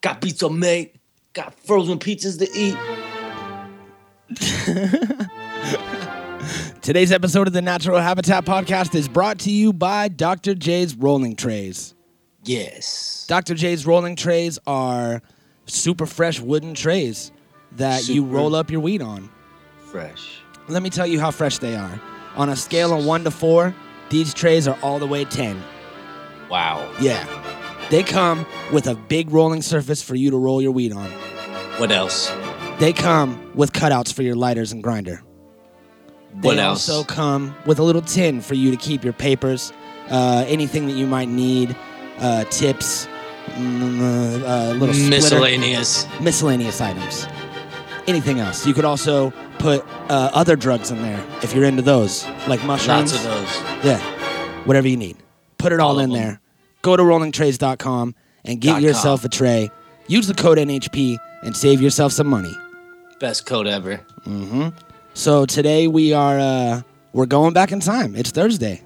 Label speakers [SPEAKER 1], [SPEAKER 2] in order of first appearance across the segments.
[SPEAKER 1] Got pizza mate. Got frozen pizzas to eat.
[SPEAKER 2] Today's episode of the Natural Habitat Podcast is brought to you by Dr. J's Rolling Trays.
[SPEAKER 1] Yes.
[SPEAKER 2] Dr. J's Rolling Trays are super fresh wooden trays that you roll up your weed on.
[SPEAKER 1] Fresh.
[SPEAKER 2] Let me tell you how fresh they are. On a scale of 1 to 4, these trays are all the way 10.
[SPEAKER 1] Wow.
[SPEAKER 2] Yeah. They come with a big rolling surface for you to roll your weed on.
[SPEAKER 1] What else?
[SPEAKER 2] They come with cutouts for your lighters and grinder. They
[SPEAKER 1] What else?
[SPEAKER 2] They also come with a little tin for you to keep your papers, uh, anything that you might need, uh, tips, mm, uh, uh, little splitter,
[SPEAKER 1] Miscellaneous.
[SPEAKER 2] miscellaneous items. Anything else. You could also put uh, other drugs in there if you're into those, like mushrooms.
[SPEAKER 1] Lots of those.
[SPEAKER 2] Yeah, whatever you need. Put it all,
[SPEAKER 1] All
[SPEAKER 2] in there. Go to rollingtrays.com and get
[SPEAKER 1] Dot
[SPEAKER 2] yourself a tray. Use the code NHP and save yourself some money.
[SPEAKER 1] Best code ever. Mhm.
[SPEAKER 2] So today we are uh, we're going back in time. It's Thursday.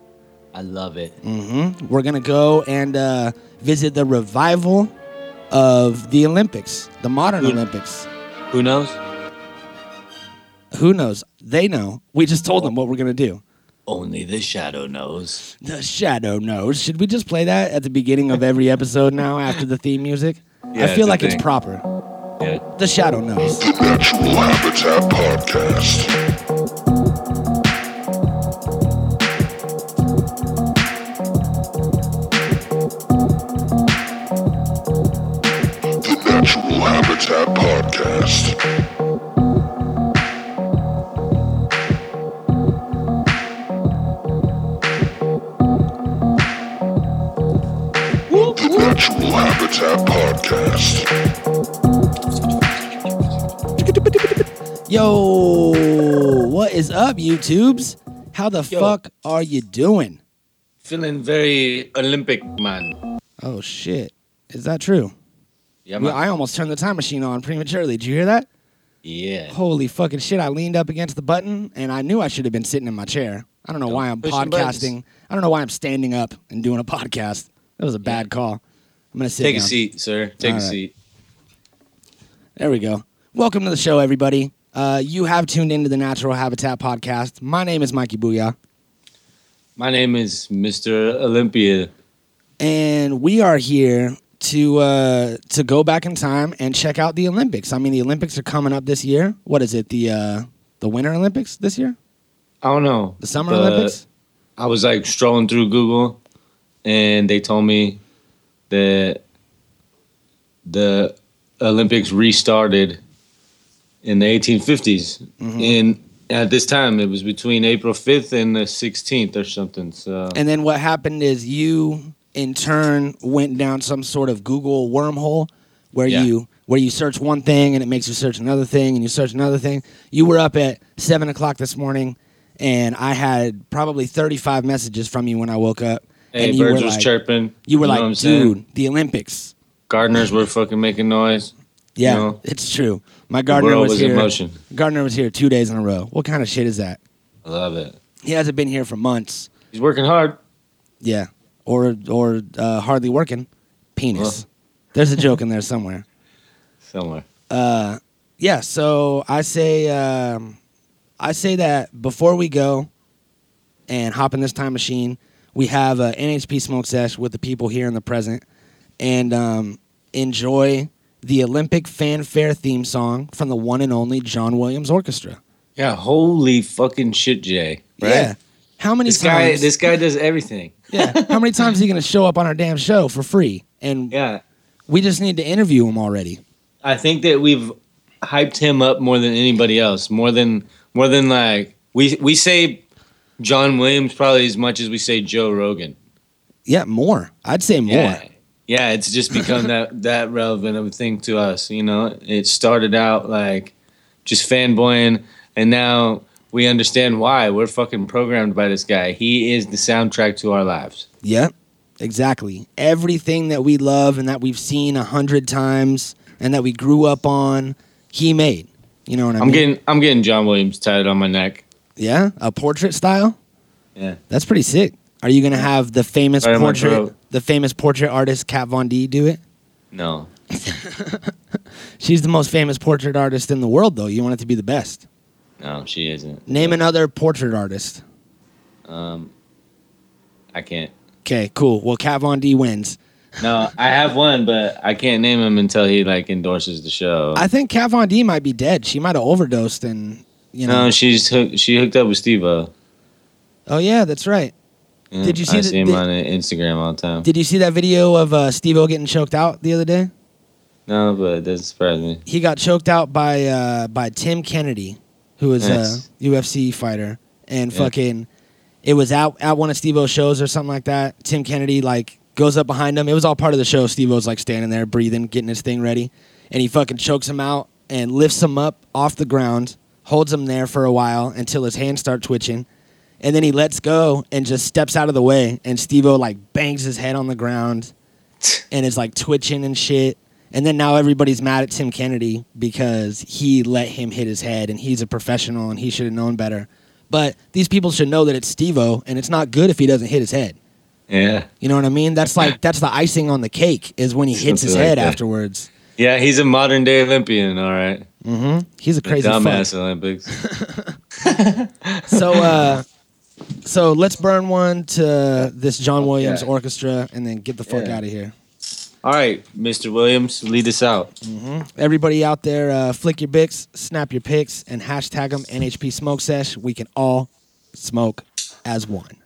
[SPEAKER 1] I love it.
[SPEAKER 2] hmm We're gonna go and uh, visit the revival of the Olympics, the modern
[SPEAKER 1] Good.
[SPEAKER 2] Olympics.
[SPEAKER 1] Who knows?
[SPEAKER 2] Who knows? They know. We just told them what we're gonna do.
[SPEAKER 1] Only the shadow knows.
[SPEAKER 2] The shadow knows. Should we just play that at the beginning of every episode now after the theme music?
[SPEAKER 1] Yeah,
[SPEAKER 2] I feel
[SPEAKER 1] it's
[SPEAKER 2] like it's proper.
[SPEAKER 1] Yeah.
[SPEAKER 2] The shadow knows.
[SPEAKER 3] The Natural Habitat Podcast.
[SPEAKER 2] YouTubes? How the
[SPEAKER 1] Yo.
[SPEAKER 2] fuck are you doing?
[SPEAKER 1] Feeling very Olympic, man.
[SPEAKER 2] Oh shit, is that true?
[SPEAKER 1] Yeah,
[SPEAKER 2] Well,
[SPEAKER 1] man.
[SPEAKER 2] I almost turned the time machine on prematurely. Did you hear that?
[SPEAKER 1] yeah.
[SPEAKER 2] Holy fucking shit! I leaned up against the button, and I knew I should have been sitting in my chair. I don't know
[SPEAKER 1] Don't
[SPEAKER 2] why I'm
[SPEAKER 1] push the buttons.
[SPEAKER 2] podcasting. I don't know why I'm standing up and doing a podcast. That was a bad call. I'm gonna sit
[SPEAKER 1] Take
[SPEAKER 2] down.
[SPEAKER 1] a seat, sir. Take
[SPEAKER 2] All
[SPEAKER 1] a
[SPEAKER 2] right.
[SPEAKER 1] seat.
[SPEAKER 2] There we go. Welcome to the show, everybody. Uh, you have tuned into the Natural Habitat Podcast. My name is Mikey Booyah.
[SPEAKER 1] My name is Mr. Olympia.
[SPEAKER 2] and we are here to uh, to go back in time and check out the Olympics. I mean, the Olympics are coming up this year. What is it? The uh, the Winter Olympics this year?
[SPEAKER 1] I don't know.
[SPEAKER 2] The Summer
[SPEAKER 1] but
[SPEAKER 2] Olympics?
[SPEAKER 1] I was like strolling through Google, and they told me that the Olympics restarted in the 1850s.
[SPEAKER 2] Mm-hmm.
[SPEAKER 1] And at this time, it was between April 5th and the 16th or something. So
[SPEAKER 2] And then what happened is you, in turn, went down some sort of Google wormhole where
[SPEAKER 1] Yeah.
[SPEAKER 2] you where you search one thing and it makes you search another thing and you search another thing. You were up at seven o'clock this morning, and I had probably thirty five messages from you when I woke up.
[SPEAKER 1] hey,
[SPEAKER 2] and you
[SPEAKER 1] birds
[SPEAKER 2] were
[SPEAKER 1] was
[SPEAKER 2] like,
[SPEAKER 1] chirping.
[SPEAKER 2] You were
[SPEAKER 1] know
[SPEAKER 2] like, dude, the Olympics.
[SPEAKER 1] Gardeners were fucking making noise.
[SPEAKER 2] Yeah,
[SPEAKER 1] know?
[SPEAKER 2] it's true. My gardener was,
[SPEAKER 1] was
[SPEAKER 2] here. Gardner was here two days in a row. What kind of shit is that?
[SPEAKER 1] I love it.
[SPEAKER 2] He hasn't been here for months.
[SPEAKER 1] He's working hard.
[SPEAKER 2] Yeah, or or uh, hardly working. Penis. There's a joke in there somewhere.
[SPEAKER 1] Somewhere.
[SPEAKER 2] Uh, yeah. So I say um, I say that before we go and hop in this time machine, we have a NHP smoke sesh with the people here in the present, and um, enjoy the Olympic fanfare theme song from the one and only John Williams Orchestra.
[SPEAKER 1] Yeah, holy fucking shit, Jay. Right?
[SPEAKER 2] Yeah. How many
[SPEAKER 1] This guy,
[SPEAKER 2] times?
[SPEAKER 1] this guy does everything.
[SPEAKER 2] yeah. How many times is he going to show up on our damn show for free? And
[SPEAKER 1] Yeah,
[SPEAKER 2] we just need to interview him already.
[SPEAKER 1] I think that we've hyped him up more than anybody else. More than more than like we we say John Williams probably as much as we say Joe Rogan.
[SPEAKER 2] Yeah, more. I'd say more.
[SPEAKER 1] Yeah, yeah. It's just become that that relevant of a thing to us. You know, it started out like just fanboying, and now we understand why we're fucking programmed by this guy. He is the soundtrack to our lives.
[SPEAKER 2] Yeah, exactly. Everything that we love and that we've seen a hundred times and that we grew up on, he made. You know what I
[SPEAKER 1] am
[SPEAKER 2] mean?
[SPEAKER 1] I'm getting I'm getting John Williams tatted on my neck.
[SPEAKER 2] yeah, a portrait style.
[SPEAKER 1] Yeah.
[SPEAKER 2] That's pretty sick. Are you gonna have the famous
[SPEAKER 1] Right
[SPEAKER 2] portrait. The famous portrait artist Kat Von D do it?
[SPEAKER 1] No.
[SPEAKER 2] She's the most famous portrait artist in the world, though. You want it to be the best.
[SPEAKER 1] No, she isn't.
[SPEAKER 2] Name another portrait artist.
[SPEAKER 1] Um, I can't.
[SPEAKER 2] Okay, cool. Well, Kat Von D wins.
[SPEAKER 1] No, I have one, but I can't name him until he like endorses the show.
[SPEAKER 2] I think Kat Von D might be dead. She might have overdosed, and you know.
[SPEAKER 1] no, she's hook, she hooked up with Steve O.
[SPEAKER 2] oh yeah, that's right.
[SPEAKER 1] Yeah,
[SPEAKER 2] Did you see
[SPEAKER 1] I
[SPEAKER 2] the-
[SPEAKER 1] see him
[SPEAKER 2] did-
[SPEAKER 1] on Instagram all the time.
[SPEAKER 2] Did you see that video of uh, Steve-O getting choked out the other day?
[SPEAKER 1] no, but it doesn't surprise me.
[SPEAKER 2] He got choked out by uh, by Tim Kennedy, who is
[SPEAKER 1] Nice.
[SPEAKER 2] a UFC fighter, and
[SPEAKER 1] Yeah.
[SPEAKER 2] fucking, it was out at one of Steve-O's shows or something like that. Tim Kennedy like goes up behind him. It was all part of the show. Steve-O's like standing there breathing, getting his thing ready, and he fucking chokes him out and lifts him up off the ground, holds him there for a while until his hands start twitching. And then he lets go and just steps out of the way, and Steve-O like bangs his head on the ground, and is like twitching and shit. And then now everybody's mad at Tim Kennedy because he let him hit his head and he's a professional and he should have known better. But these people should know that it's Steve-O and it's not good if he doesn't hit his head.
[SPEAKER 1] Yeah,
[SPEAKER 2] You know what I mean? That's like that's the icing on the cake is when he hits his
[SPEAKER 1] like
[SPEAKER 2] head
[SPEAKER 1] that.
[SPEAKER 2] afterwards.
[SPEAKER 1] yeah, he's a modern day Olympian. All right,
[SPEAKER 2] Mm-hmm. He's a
[SPEAKER 1] The
[SPEAKER 2] crazy
[SPEAKER 1] dumbass
[SPEAKER 2] fuck.
[SPEAKER 1] Olympics.
[SPEAKER 2] So uh so let's burn one to this John Williams orchestra and then get the fuck
[SPEAKER 1] Yeah.
[SPEAKER 2] out of here.
[SPEAKER 1] All right, Mr. Williams, lead us out.
[SPEAKER 2] Everybody out there, uh, flick your bics, snap your pics, and hashtag them NHP Smoke Sesh. We can all smoke as one.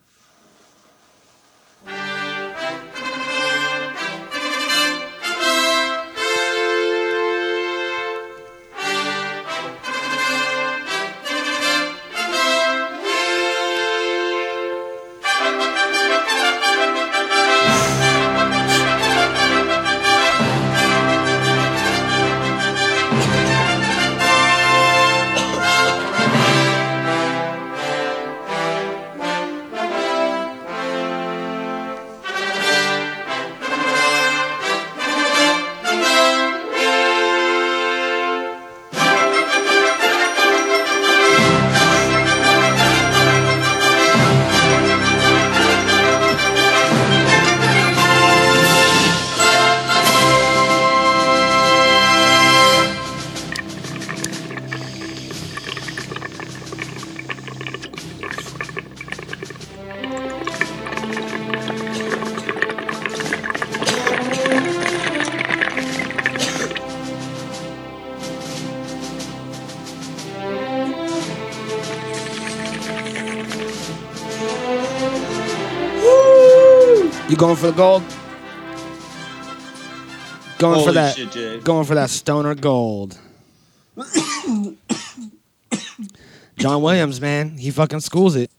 [SPEAKER 2] You going for the gold? Going for that.
[SPEAKER 1] shit,
[SPEAKER 2] Going for that stoner gold. John Williams, man, he fucking schools it.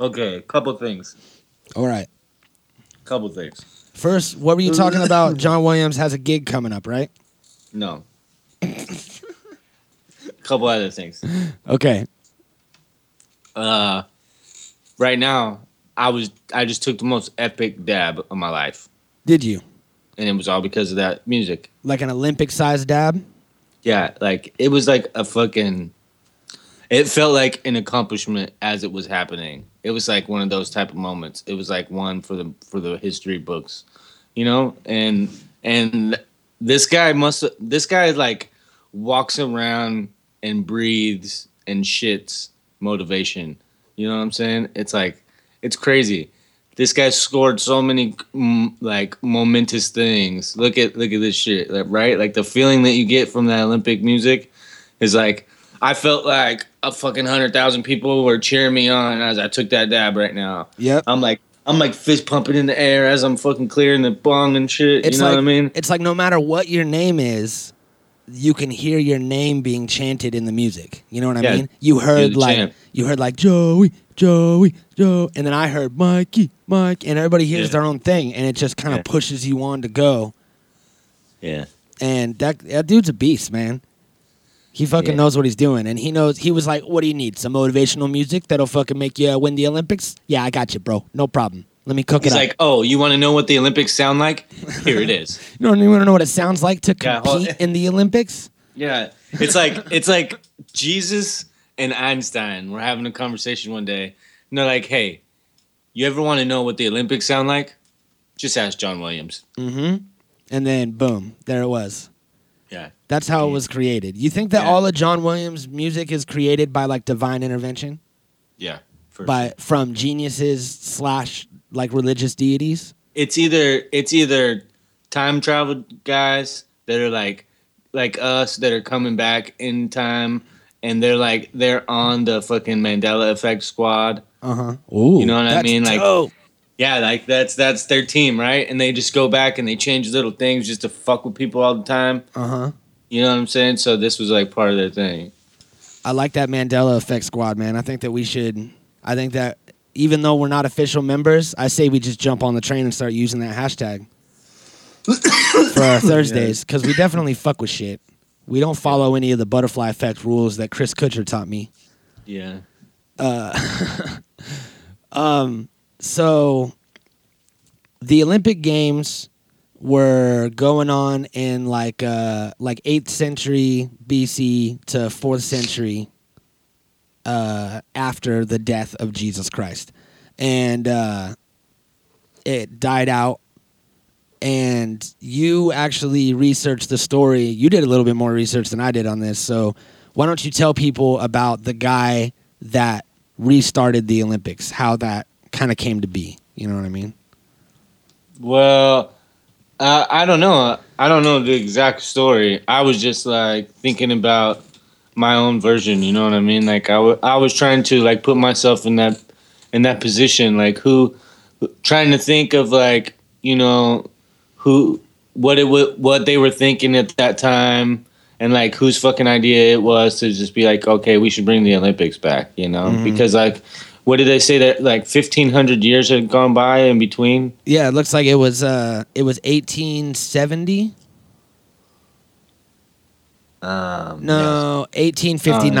[SPEAKER 1] Okay, couple things.
[SPEAKER 2] All right.
[SPEAKER 1] Couple things.
[SPEAKER 2] First, what were you talking about? John Williams has a gig coming up, right?
[SPEAKER 1] No. couple other things.
[SPEAKER 2] Okay.
[SPEAKER 1] Uh, right now, I was I just took the most epic dab of my life,
[SPEAKER 2] Did you?
[SPEAKER 1] and it was all because of that music.
[SPEAKER 2] Like an Olympic sized dab?
[SPEAKER 1] Yeah, like it was like a fucking. It felt like an accomplishment as it was happening. It was like one of those type of moments. It was like one for the for the history books, you know. And and this guy must this guy like walks around and breathes and shits motivation. You know what I'm saying? It's like it's crazy. This guy scored so many like momentous things. Look at look at this shit, like, right? Like the feeling that you get from that Olympic music is like I felt like a fucking hundred thousand people were cheering me on as I took that dab right now.
[SPEAKER 2] Yep.
[SPEAKER 1] I'm like I'm like fist pumping in the air as I'm fucking clearing the bong and shit.
[SPEAKER 2] It's
[SPEAKER 1] you know
[SPEAKER 2] like
[SPEAKER 1] what I mean?
[SPEAKER 2] it's like no matter what your name is, you can hear your name being chanted in the music. You know what I
[SPEAKER 1] Yeah,
[SPEAKER 2] mean? You heard like
[SPEAKER 1] chant.
[SPEAKER 2] you heard like Joey, Joey, Joe, and then I heard Mikey, Mike, and everybody hears
[SPEAKER 1] Yeah.
[SPEAKER 2] their own thing, and it just kind of
[SPEAKER 1] Yeah.
[SPEAKER 2] pushes you on to go.
[SPEAKER 1] Yeah.
[SPEAKER 2] And that that dude's a beast, man. He fucking knows what he's doing, and he knows. He was like, "What do you need? Some motivational music that'll fucking make you uh, win the Olympics? Yeah, I got you, bro. No problem. Let me cook
[SPEAKER 1] He's
[SPEAKER 2] it up.
[SPEAKER 1] like, oh, you want to know what the Olympics sound like? Here it is.
[SPEAKER 2] you want to know what it sounds like to
[SPEAKER 1] Yeah,
[SPEAKER 2] compete
[SPEAKER 1] hold-
[SPEAKER 2] in the Olympics.
[SPEAKER 1] Yeah, it's like it's like Jesus and Einstein were having a conversation one day, and they're like, "Hey, you ever want to know what the Olympics sound like? Just ask John Williams."
[SPEAKER 2] Mm-hmm. and then boom, there it was.
[SPEAKER 1] Yeah.
[SPEAKER 2] That's how it was created. You think that
[SPEAKER 1] Yeah.
[SPEAKER 2] all of John Williams' music is created by like divine intervention,
[SPEAKER 1] Yeah.
[SPEAKER 2] By from geniuses slash like religious deities?
[SPEAKER 1] it's either it's either time travel guys that are like like us that are coming back in time and they're like they're on the fucking Mandela effect squad.
[SPEAKER 2] Uh huh. Ooh,
[SPEAKER 1] You know what I mean? Like-
[SPEAKER 2] dope.
[SPEAKER 1] Yeah, like that's that's their team, right? And they just go back and they change little things just to fuck with people all the time.
[SPEAKER 2] uh huh.
[SPEAKER 1] You know what I'm saying? So this was like part of their thing.
[SPEAKER 2] I like that Mandela Effect squad, man. I think that we should. I think that even though we're not official members, I say we just jump on the train and start using that hashtag for our Thursdays because we definitely fuck with shit. We don't follow any of the butterfly effect rules that Chris Kutcher taught me.
[SPEAKER 1] Yeah.
[SPEAKER 2] Uh, Um, so the Olympic Games were going on in like uh like 8th century BC to 4th century uh after the death of Jesus Christ. And uh it died out and you actually researched the story. You did a little bit more research than I did on this. So why don't you tell people about the guy that restarted the Olympics, how that kind of came to be? You know what I mean?
[SPEAKER 1] Well, uh, I don't know. I don't know the exact story. I was just like thinking about my own version. You know what I mean? Like I, w- I was trying to like put myself in that in that position. Like who, trying to think of like you know who what it wa- what they were thinking at that time. And like whose fucking idea it was to just be like, okay, we should bring the Olympics back, you know?
[SPEAKER 2] Mhm.
[SPEAKER 1] Because like, what did they say that like fifteen hundred years had gone by in between?
[SPEAKER 2] Yeah, it looks like it was uh it was 1870.
[SPEAKER 1] Um,
[SPEAKER 2] No, 1859.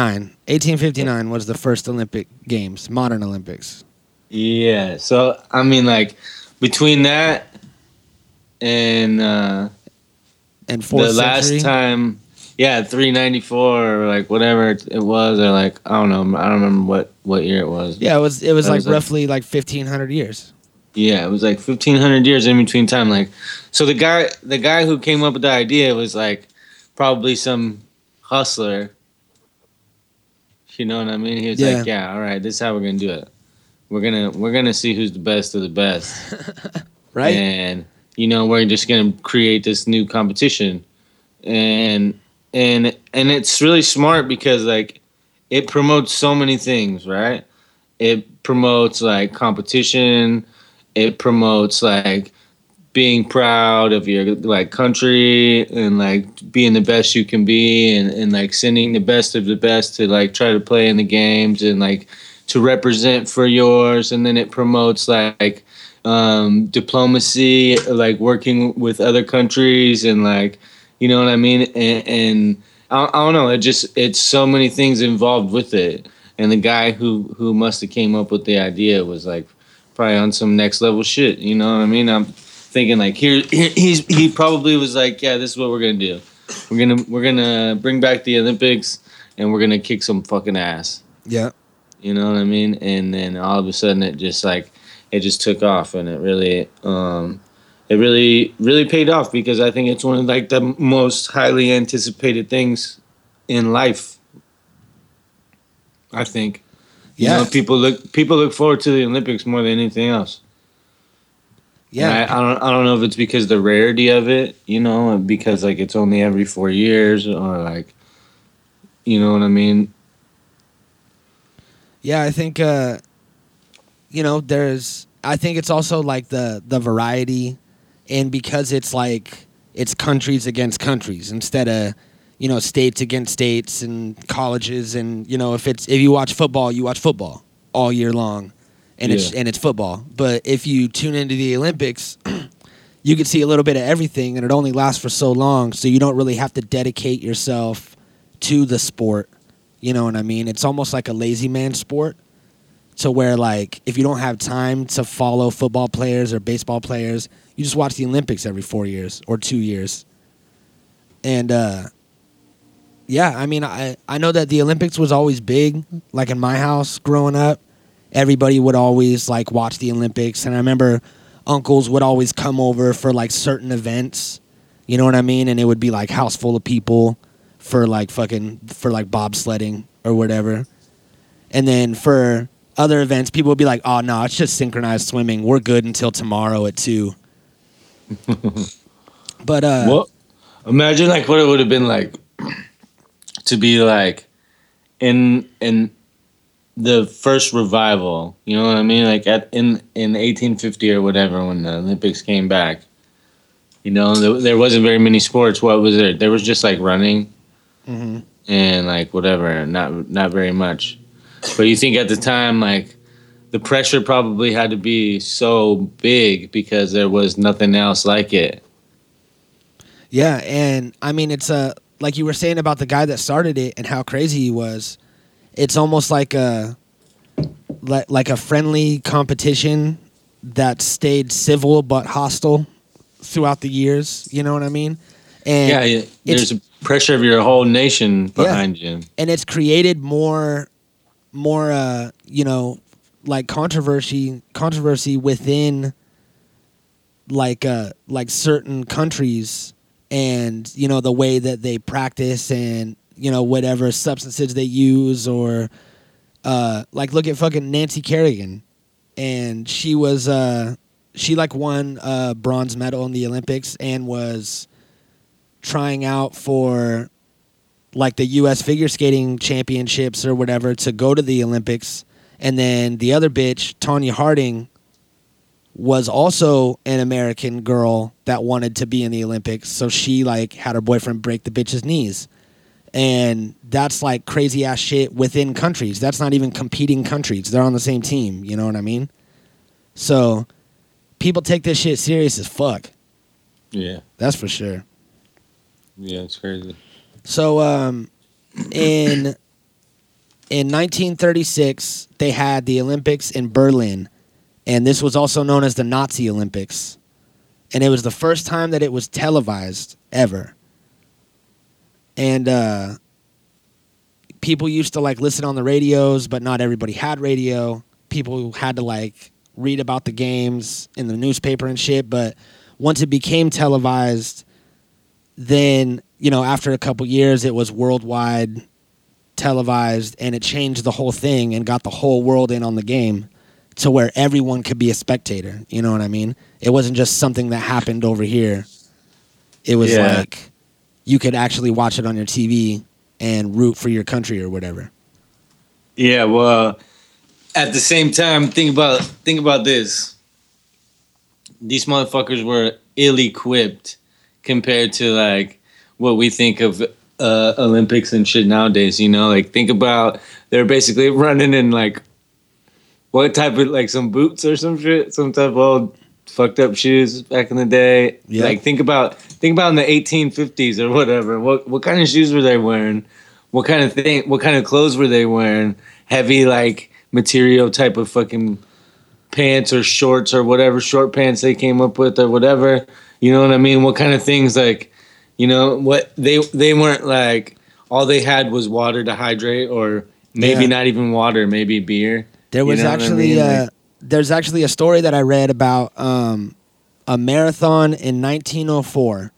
[SPEAKER 2] 1859 was the first Olympic Games, modern Olympics.
[SPEAKER 1] Yeah. So I mean, like between that and uh,
[SPEAKER 2] And
[SPEAKER 1] the last time, yeah, three ninety four or like whatever it was, or like I don't know, I don't remember what what year it was.
[SPEAKER 2] Yeah, it was it was like
[SPEAKER 1] was like-
[SPEAKER 2] roughly like 1500 years.
[SPEAKER 1] Yeah, it was like fifteen hundred years in between time. Like, so the guy, the guy who came up with the idea was like probably some hustler. You know what I mean? He was
[SPEAKER 2] Yeah.
[SPEAKER 1] like, "Yeah, all right, this is how we're gonna do it. We're gonna we're gonna see who's the best of the best."
[SPEAKER 2] Right?
[SPEAKER 1] and you know we're just going to create this new competition and and and it's really smart because like it promotes so many things right it promotes like competition it promotes like being proud of your like country and like being the best you can be and, and like sending the best of the best to like try to play in the games and like to represent for yours and then it promotes like um, diplomacy, like working with other countries, and like you know what I mean. And, and I, I don't know, it just it's so many things involved with it. And the guy who who must have came up with the idea was like probably on some next level shit. You know what I mean? I'm thinking like here here- he's he probably was like, yeah, this is what we're gonna do. We're gonna we're gonna bring back the Olympics, and we're gonna kick some fucking ass.
[SPEAKER 2] Yeah.
[SPEAKER 1] You know what I mean? And then all of a sudden it just like it just took off and it really um it really really paid off because I think it's one of like the most highly anticipated things in life. I think. You
[SPEAKER 2] Yeah.
[SPEAKER 1] know, people look people look forward to the Olympics more than anything else.
[SPEAKER 2] Yeah.
[SPEAKER 1] I, I don't I don't know if it's because the rarity of it, you know, because like it's only every four years or like you know what I mean?
[SPEAKER 2] Yeah, I think uh you know, there's I think it's also like the the variety and because it's like it's countries against countries instead of you know states against states and colleges and you know if it's if you watch football you watch football all year long and it's and it's football. But if you tune into the olympics you can see a little bit of everything and it only lasts for so long so you don't really have to dedicate yourself to the sport. You know what i mean? It's almost like a lazy man sport to where like if you don't have time to follow football players or baseball players you just watch the olympics every four years or two years. And uh yeah i mean i i know that the olympics was always big like in my house growing up everybody would always like watch the olympics and i remember uncles would always come over for like certain events You know what I mean? And it would be like house full of people for like fucking for like bobsledding or whatever. And then for other events, people would be like, "Oh no, it's just synchronized swimming. We're good until tomorrow at 2." but uh
[SPEAKER 1] Well, imagine like what it would have been like to be like in in the first revival. You know what I mean? Like at in in 1850 or whatever when the Olympics came back. You know, there, there wasn't very many sports. What was there? There was just like running
[SPEAKER 2] mhm.
[SPEAKER 1] and like whatever, not not very much. But you think at the time like the pressure probably had to be so big because there was nothing else like it.
[SPEAKER 2] Yeah, and I mean it's a like you were saying about the guy that started it and how crazy he was. It's almost like a like like a friendly competition that stayed civil but hostile throughout the years. You know what I mean? And
[SPEAKER 1] yeah, yeah, there's a pressure of your whole nation behind you.
[SPEAKER 2] and it's created more more uh you know like controversy controversy within like uh like certain countries and you know the way that they practice and you know whatever substances they use or uh like look at fucking Nancy Kerrigan and she was uh she like won a bronze medal in the Olympics and was trying out for like the US figure skating championships or whatever to go to the Olympics. And then the other bitch, Tonya Harding, was also an American girl that wanted to be in the Olympics. So she like had her boyfriend break the bitch's knees. And that's like crazy ass shit within countries. That's not even competing countries. They're on the same team, you know what I mean? So people take this shit serious as fuck.
[SPEAKER 1] Yeah,
[SPEAKER 2] That's for sure.
[SPEAKER 1] yeah, it's crazy.
[SPEAKER 2] So um, in in 1936, they had the Olympics in Berlin, and this was also known as the Nazi Olympics, and it was the first time that it was televised ever. And uh, people used to like listen on the radios, but not everybody had radio. People had to like read about the games in the newspaper and shit. But once it became televised, then you know after a couple years it was worldwide televised and it changed the whole thing and got the whole world in on the game to where everyone could be a spectator you know what i mean it wasn't just something that happened over here it was
[SPEAKER 1] Yeah.
[SPEAKER 2] like you could actually watch it on your tv and root for your country or whatever
[SPEAKER 1] Yeah, well, at the same time, think about think about this. These motherfuckers were ill-equipped compared to like what we think of uh, Olympics and shit nowadays. You know, like think about they're basically running in like what type of like some boots or some shit, some type of old fucked up shoes back in the day.
[SPEAKER 2] Yeah.
[SPEAKER 1] Like think about think about in the 1850s or whatever. What what kind of shoes were they wearing? What kind of thing? What kind of clothes were they wearing? Heavy like material type of fucking pants or shorts or whatever short pants they came up with or whatever. You know what I mean? What kind of things like, you know, what they they weren't like all they had was water to hydrate or maybe
[SPEAKER 2] Yeah.
[SPEAKER 1] not even water, maybe beer.
[SPEAKER 2] There
[SPEAKER 1] You
[SPEAKER 2] was
[SPEAKER 1] know what I
[SPEAKER 2] actually
[SPEAKER 1] mean?
[SPEAKER 2] uh, there's actually a story that I read about um, a marathon in 1904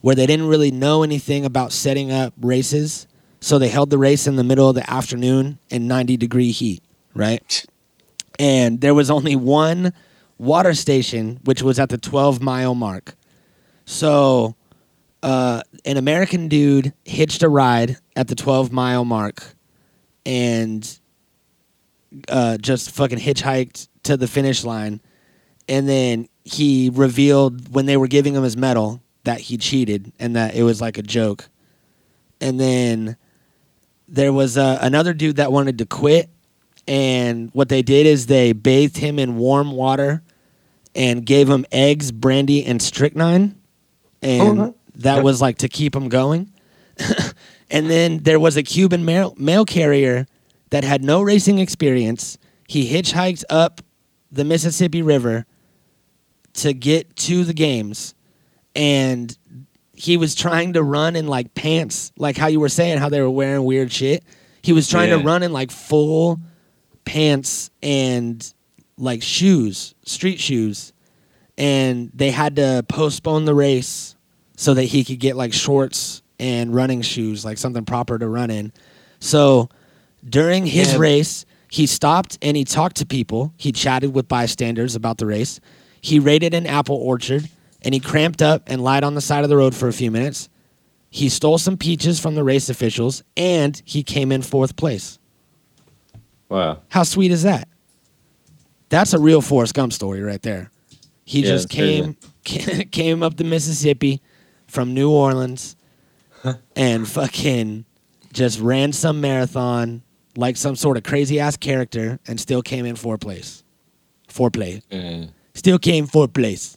[SPEAKER 2] where they didn't really know anything about setting up races, so they held the race in the middle of the afternoon in 90 degree heat, right? And there was only one water station, which was at the 12 mile mark. So, uh, an American dude hitched a ride at the 12 mile mark and uh, just fucking hitchhiked to the finish line, and then he revealed when they were giving him his medal that he cheated and that it was like a joke. And then there was uh, another dude that wanted to quit, and what they did is they bathed him in warm water and gave him eggs, brandy, and strychnine, and that was like to keep him going. and then there was a Cuban mail, mail carrier that had no racing experience. He hitchhiked up the Mississippi River to get to the games, and he was trying to run in like pants, like how you were saying, how they were wearing weird shit. He was trying to run in like full pants and like shoes, street shoes, and they had to postpone the race so that he could get like shorts and running shoes, like something proper to run in. So during his
[SPEAKER 1] Yeah.
[SPEAKER 2] race, he stopped and he talked to people. He chatted with bystanders about the race. He raided an apple orchard and he cramped up and lied on the side of the road for a few minutes. He stole some peaches from the race officials and he came in fourth place.
[SPEAKER 1] Wow.
[SPEAKER 2] How sweet is that? That's a real Forrest Gump story right there. He
[SPEAKER 1] Yeah,
[SPEAKER 2] just came came up the Mississippi from New Orleans and fucking just ran some marathon like some sort of crazy ass character and still came in fourth place. Fourth place.
[SPEAKER 1] Yeah.
[SPEAKER 2] Still came fourth place.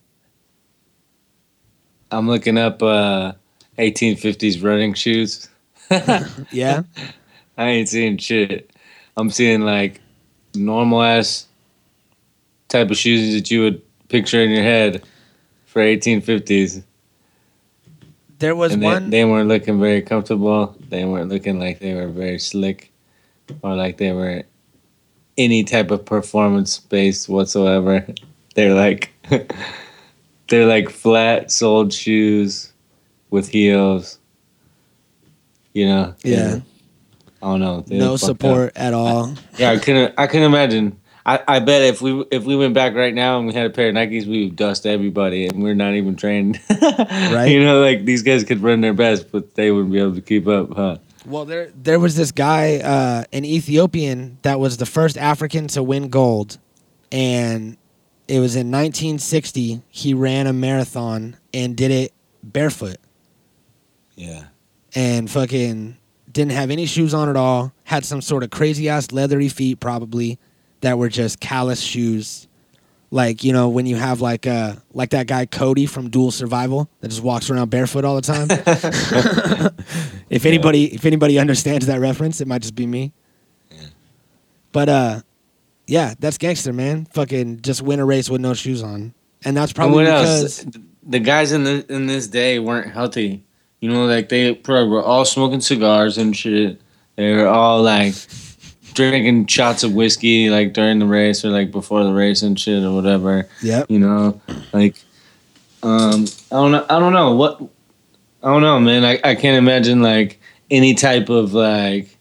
[SPEAKER 1] I'm looking up uh, 1850s running shoes.
[SPEAKER 2] Yeah.
[SPEAKER 1] I ain't seeing shit. I'm seeing like normal ass type of shoes that you would picture in your head for 1850s.
[SPEAKER 2] There was
[SPEAKER 1] and they,
[SPEAKER 2] one
[SPEAKER 1] they weren't looking very comfortable. They weren't looking like they were very slick or like they were any type of performance based whatsoever. They're like they're like flat soled shoes with heels. You know?
[SPEAKER 2] Yeah.
[SPEAKER 1] I don't know.
[SPEAKER 2] No
[SPEAKER 1] fucked up.
[SPEAKER 2] support at all.
[SPEAKER 1] Yeah, I couldn't. I can imagine. I, I bet if we if we went back right now and we had a pair of Nikes, we would dust everybody, and we're not even trained. right. You know, like these guys could run their best, but they wouldn't be able to keep up, huh?
[SPEAKER 2] Well, there there was this guy, uh, an Ethiopian, that was the first African to win gold, and it was in 1960. He ran a marathon and did it barefoot
[SPEAKER 1] Yeah.
[SPEAKER 2] and fucking didn't have any shoes on at all. Had some sort of crazy ass leathery feet, probably that were just callous shoes. Like you know when you have like uh like that guy Cody from Dual Survival that just walks around barefoot all the time. if anybody if anybody understands that reference, it might just be me. Yeah. But uh, yeah, that's gangster, man. Fucking just win a race with no shoes on, and that's
[SPEAKER 1] And
[SPEAKER 2] probably
[SPEAKER 1] what
[SPEAKER 2] because
[SPEAKER 1] else? The guys in the in this day weren't healthy. You know, like they probably were all smoking cigars and shit. They were all like drinking shots of whiskey like during the race or like before the race and shit or whatever.
[SPEAKER 2] Yeah.
[SPEAKER 1] you know like um i don't know i don't know what i don't know man i, I can't imagine like any type of like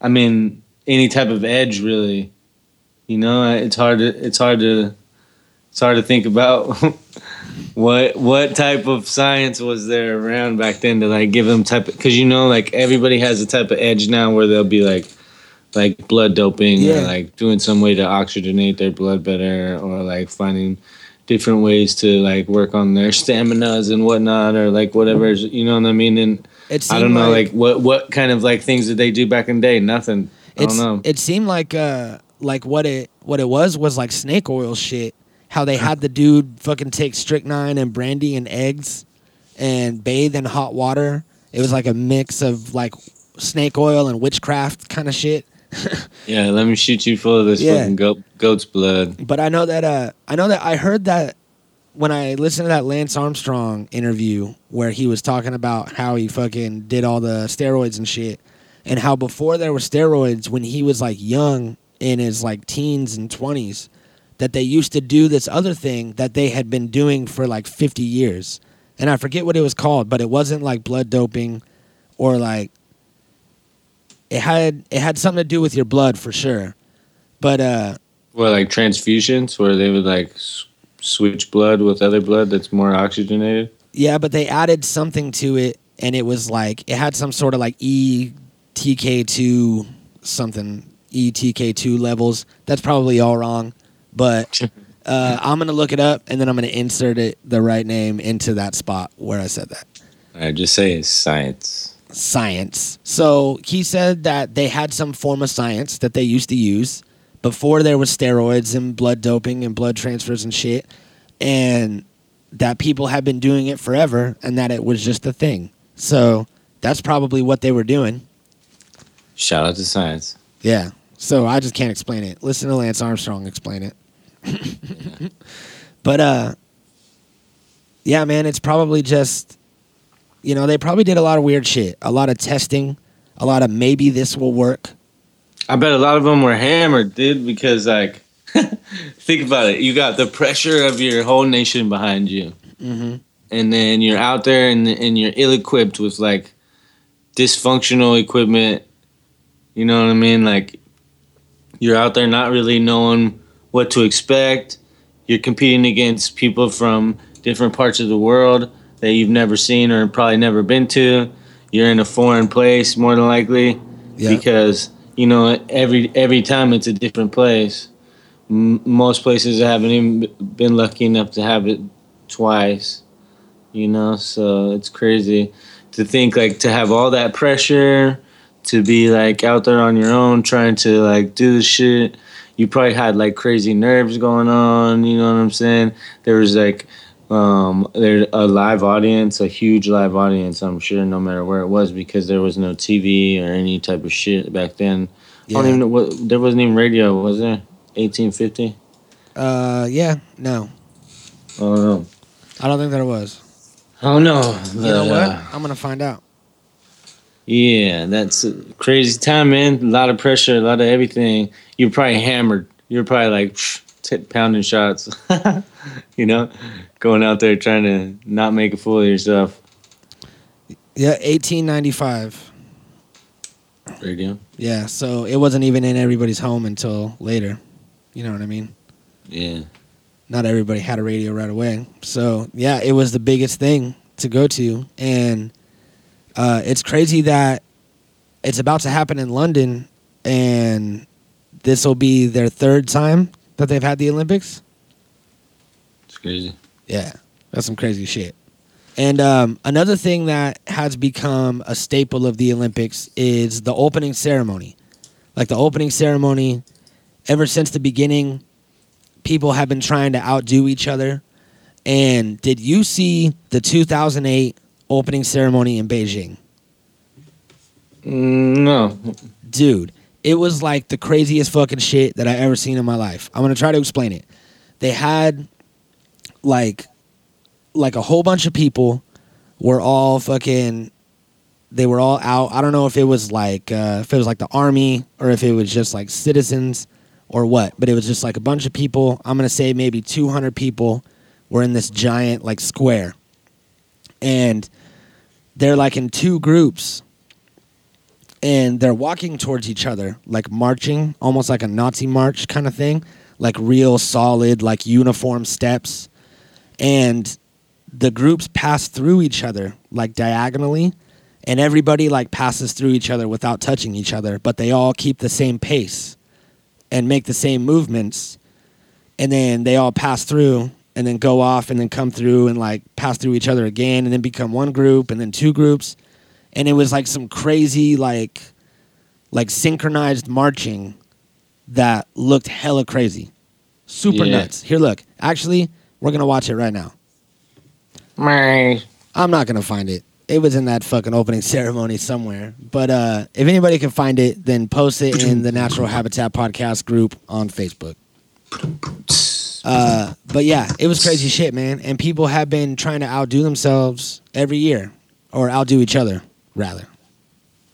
[SPEAKER 1] i mean any type of edge really you know it's hard to it's hard to it's hard to think about what what type of science was there around back then to like give them type because you know like everybody has a type of edge now where they'll be like like blood doping
[SPEAKER 2] Yeah.
[SPEAKER 1] or like doing some way to oxygenate their blood better or like finding different ways to like work on their staminas and whatnot or like whatever you know what I mean and I don't know like, what what kind of like things did they do back in the day nothing I don't know
[SPEAKER 2] It seemed like uh like what it what it was was like snake oil shit. How they had the dude fucking take strychnine and brandy and eggs and bathe in hot water. It was like a mix of like snake oil and witchcraft kind of shit.
[SPEAKER 1] yeah let me shoot you full of this
[SPEAKER 2] Yeah.
[SPEAKER 1] fucking goat, goat's blood
[SPEAKER 2] But I know that uh I know that I heard that when I listened to that Lance Armstrong interview where he was talking about how he fucking did all the steroids and shit and how before there were steroids when he was like young in his like teens and 20s that they used to do this other thing that they had been doing for like 50 years. And I forget what it was called, but it wasn't like blood doping or like it had it had something to do with your blood for sure. But uh
[SPEAKER 1] Well, like transfusions where they would like s- switch blood with other blood that's more oxygenated.
[SPEAKER 2] Yeah, but they added something to it, and it was like it had some sort of like ETK two something ETK two levels. That's probably all wrong, but uh, I'm gonna look it up, and then I'm gonna insert it the right name into that spot where I said that.
[SPEAKER 1] I just say it's science.
[SPEAKER 2] Science. So he said that they had some form of science that they used to use before there was steroids and blood doping and blood transfers and shit, and that people had been doing it forever and that it was just a thing. So that's probably what they were doing.
[SPEAKER 1] Shout out to science.
[SPEAKER 2] Yeah. So I just can't explain it. Listen to Lance Armstrong explain it. but uh yeah, man, it's probably just you know, they probably did a lot of weird shit. A lot of testing, a lot of maybe this will work.
[SPEAKER 1] I bet a lot of them were hammered, dude, because like think about it. You got the pressure of your whole nation behind you.
[SPEAKER 2] Mhm.
[SPEAKER 1] and then you're out there and and you're ill equipped with like dysfunctional equipment. You know what I mean? Like you're out there not really knowing what to expect. You're competing against people from different parts of the world that you've never seen or probably never been to. You're in a foreign place more than likely
[SPEAKER 2] Yeah.
[SPEAKER 1] because you know every every time it's a different place. M- most places I haven't even been lucky enough to have it twice. You know, so it's crazy to think like to have all that pressure to be like out there on your own trying to like do the shit. You probably had like crazy nerves going on. You know what I'm saying? There was like um there's a live audience a huge live audience i'm sure no matter where it was because there was no tv or any type of shit back then Yeah. i don't even know what there wasn't even radio was there 1850
[SPEAKER 2] Uh, yeah, no,
[SPEAKER 1] i don't know
[SPEAKER 2] I don't think there was.
[SPEAKER 1] i don't know
[SPEAKER 2] You know what?
[SPEAKER 1] uh,
[SPEAKER 2] I'm gonna find out.
[SPEAKER 1] yeah that's a crazy time man a lot of pressure a lot of everything you're probably hammered you're probably like t- pounding shots you know going out there trying to not make a fool of yourself
[SPEAKER 2] Yeah, 1895.
[SPEAKER 1] radio
[SPEAKER 2] Yeah, so it wasn't even in everybody's home until later. You know what I mean?
[SPEAKER 1] yeah
[SPEAKER 2] Not everybody had a radio right away. So yeah, it was the biggest thing to go to, and uh, it's crazy that it's about to happen in London, and this will be their third time that they've had the Olympics.
[SPEAKER 1] it's crazy
[SPEAKER 2] Yeah, that's some crazy shit. And um, another thing that has become a staple of the Olympics is the opening ceremony. Like the opening ceremony, ever since the beginning, people have been trying to outdo each other. And did you see the 2008 opening ceremony in Beijing?
[SPEAKER 1] No
[SPEAKER 2] dude, it was like the craziest fucking shit that I ever seen in my life. I'm gonna try to explain it. They had like like a whole bunch of people were all fucking they were all out. I don't know if it was like uh, if it was like the army or if it was just like citizens or what, but it was just like a bunch of people. I'm gonna say maybe 200 people were in this giant like square, and they're like in two groups and they're walking towards each other, like marching, almost like a Nazi march kind of thing, like real solid, like uniform steps. And the groups pass through each other, like diagonally, and everybody like passes through each other without touching each other, but they all keep the same pace and make the same movements. And then they all pass through and then go off and then come through and like pass through each other again and then become one group and then two groups and it was like some crazy like like synchronized marching that looked hella crazy. Super
[SPEAKER 1] Yeah.
[SPEAKER 2] nuts. Here look. Actually we're gonna watch it right now.
[SPEAKER 1] Meh.
[SPEAKER 2] i'm not gonna find it. It was in that fucking opening ceremony somewhere. But uh if anybody can find it then post it in the natural habitat podcast group on facebook. Uh but yeah it was crazy shit man. And people have been trying to outdo themselves every year or outdo each other rather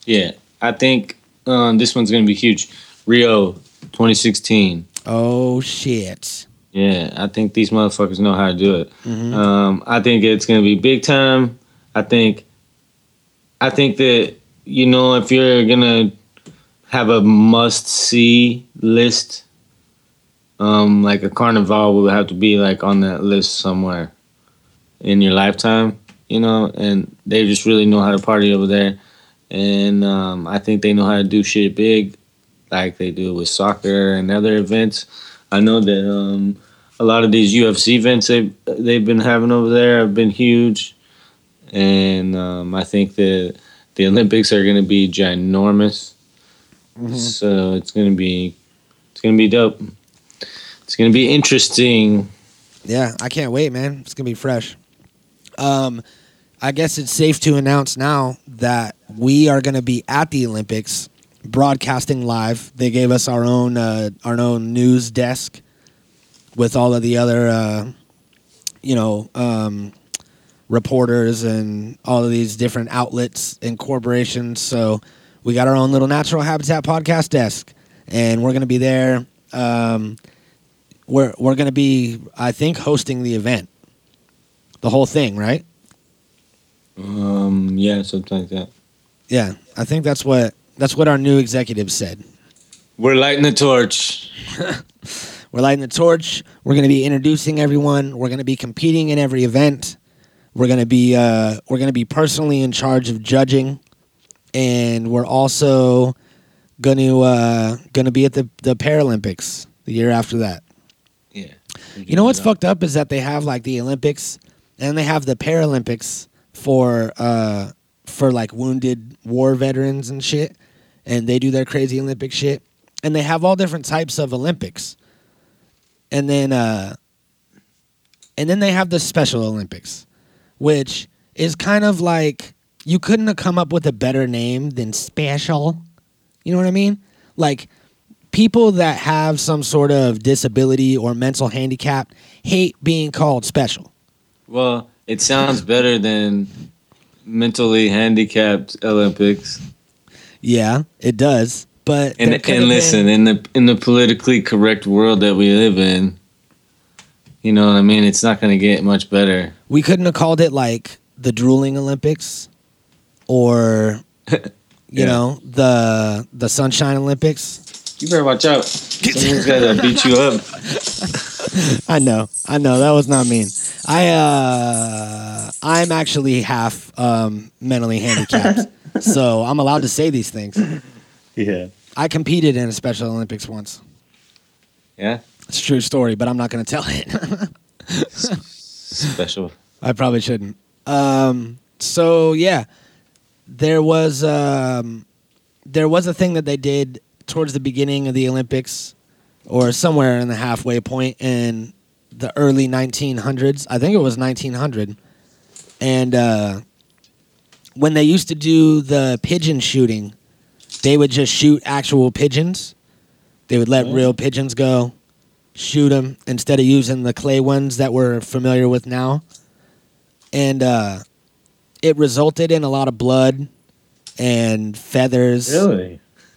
[SPEAKER 1] Yeah, I think um, this one's gonna be huge. Rio, 2016.
[SPEAKER 2] Oh shit.
[SPEAKER 1] Yeah, I think these motherfuckers know how to do it.
[SPEAKER 2] Mhm.
[SPEAKER 1] Um, I think it's gonna be big time. I think, I think that you know if you're gonna have a must see list, um, like a carnival will have to be like on that list somewhere in your lifetime. You know, and they just really know how to party over there, and um, I think they know how to do shit big, like they do with soccer and other events. I know that um, a lot of these UFC events they they've been having over there have been huge, and um, I think that the Olympics are going to be ginormous. So it's going to be it's going to be dope. It's going to be interesting.
[SPEAKER 2] Yeah, I can't wait, man. It's gonna be fresh. Um, I guess it's safe to announce now that we are gonna be at the Olympics, broadcasting live. They gave us our own uh, our own news desk with all of the other, uh, you know, um, reporters and all of these different outlets and corporations. So we got our own little natural habitat podcast desk, and we're gonna be there. Um, we're we're gonna be, I think, hosting the event, the whole thing, right?
[SPEAKER 1] Um, yeah, something like that.
[SPEAKER 2] Yeah, I think that's what that's what our new executive said.
[SPEAKER 1] We're lighting the torch.
[SPEAKER 2] We're lighting the torch. We're going to be introducing everyone. We're going to be competing in every event. We're going to be uh, we're going to be personally in charge of judging, and we're also going to uh, going to be at the the Paralympics the year after that.
[SPEAKER 1] Yeah.
[SPEAKER 2] You know what's fucked up is that they have like the Olympics and they have the Paralympics for uh for like wounded war veterans and shit and they do their crazy Olympic shit and they have all different types of Olympics. And then uh and then they have the Special Olympics which is kind of like you couldn't have come up with a better name than special. You know what I mean? Like people that have some sort of disability or mental handicap hate being called special.
[SPEAKER 1] Well, it sounds better than mentally handicapped Olympics.
[SPEAKER 2] Yeah, it does. But
[SPEAKER 1] And and listen,
[SPEAKER 2] been-
[SPEAKER 1] in the in the politically correct world that we live in, you know what I mean. It's not going to get much better.
[SPEAKER 2] we couldn't have called it like the drooling Olympics or you
[SPEAKER 1] Yeah.
[SPEAKER 2] know the the Sunshine Olympics.
[SPEAKER 1] You better watch out. Someone's got to beat you up.
[SPEAKER 2] I know, I know that was not mean. I uh, I'm actually half um, mentally handicapped, so I'm allowed to say these things.
[SPEAKER 1] Yeah.
[SPEAKER 2] I competed in a Special Olympics once.
[SPEAKER 1] Yeah.
[SPEAKER 2] It's a true story, but I'm not going to tell it.
[SPEAKER 1] Special.
[SPEAKER 2] I probably shouldn't. Um, so yeah, there was um, there was a thing that they did towards the beginning of the Olympics, or somewhere in the halfway point in the early 1900s. I think it was 1900, and uh, when they used to do the pigeon shooting, they would just shoot actual pigeons. They would let
[SPEAKER 1] Oh.
[SPEAKER 2] real pigeons go, shoot them instead of using the clay ones that we're familiar with now. And uh, it resulted in a lot of blood and feathers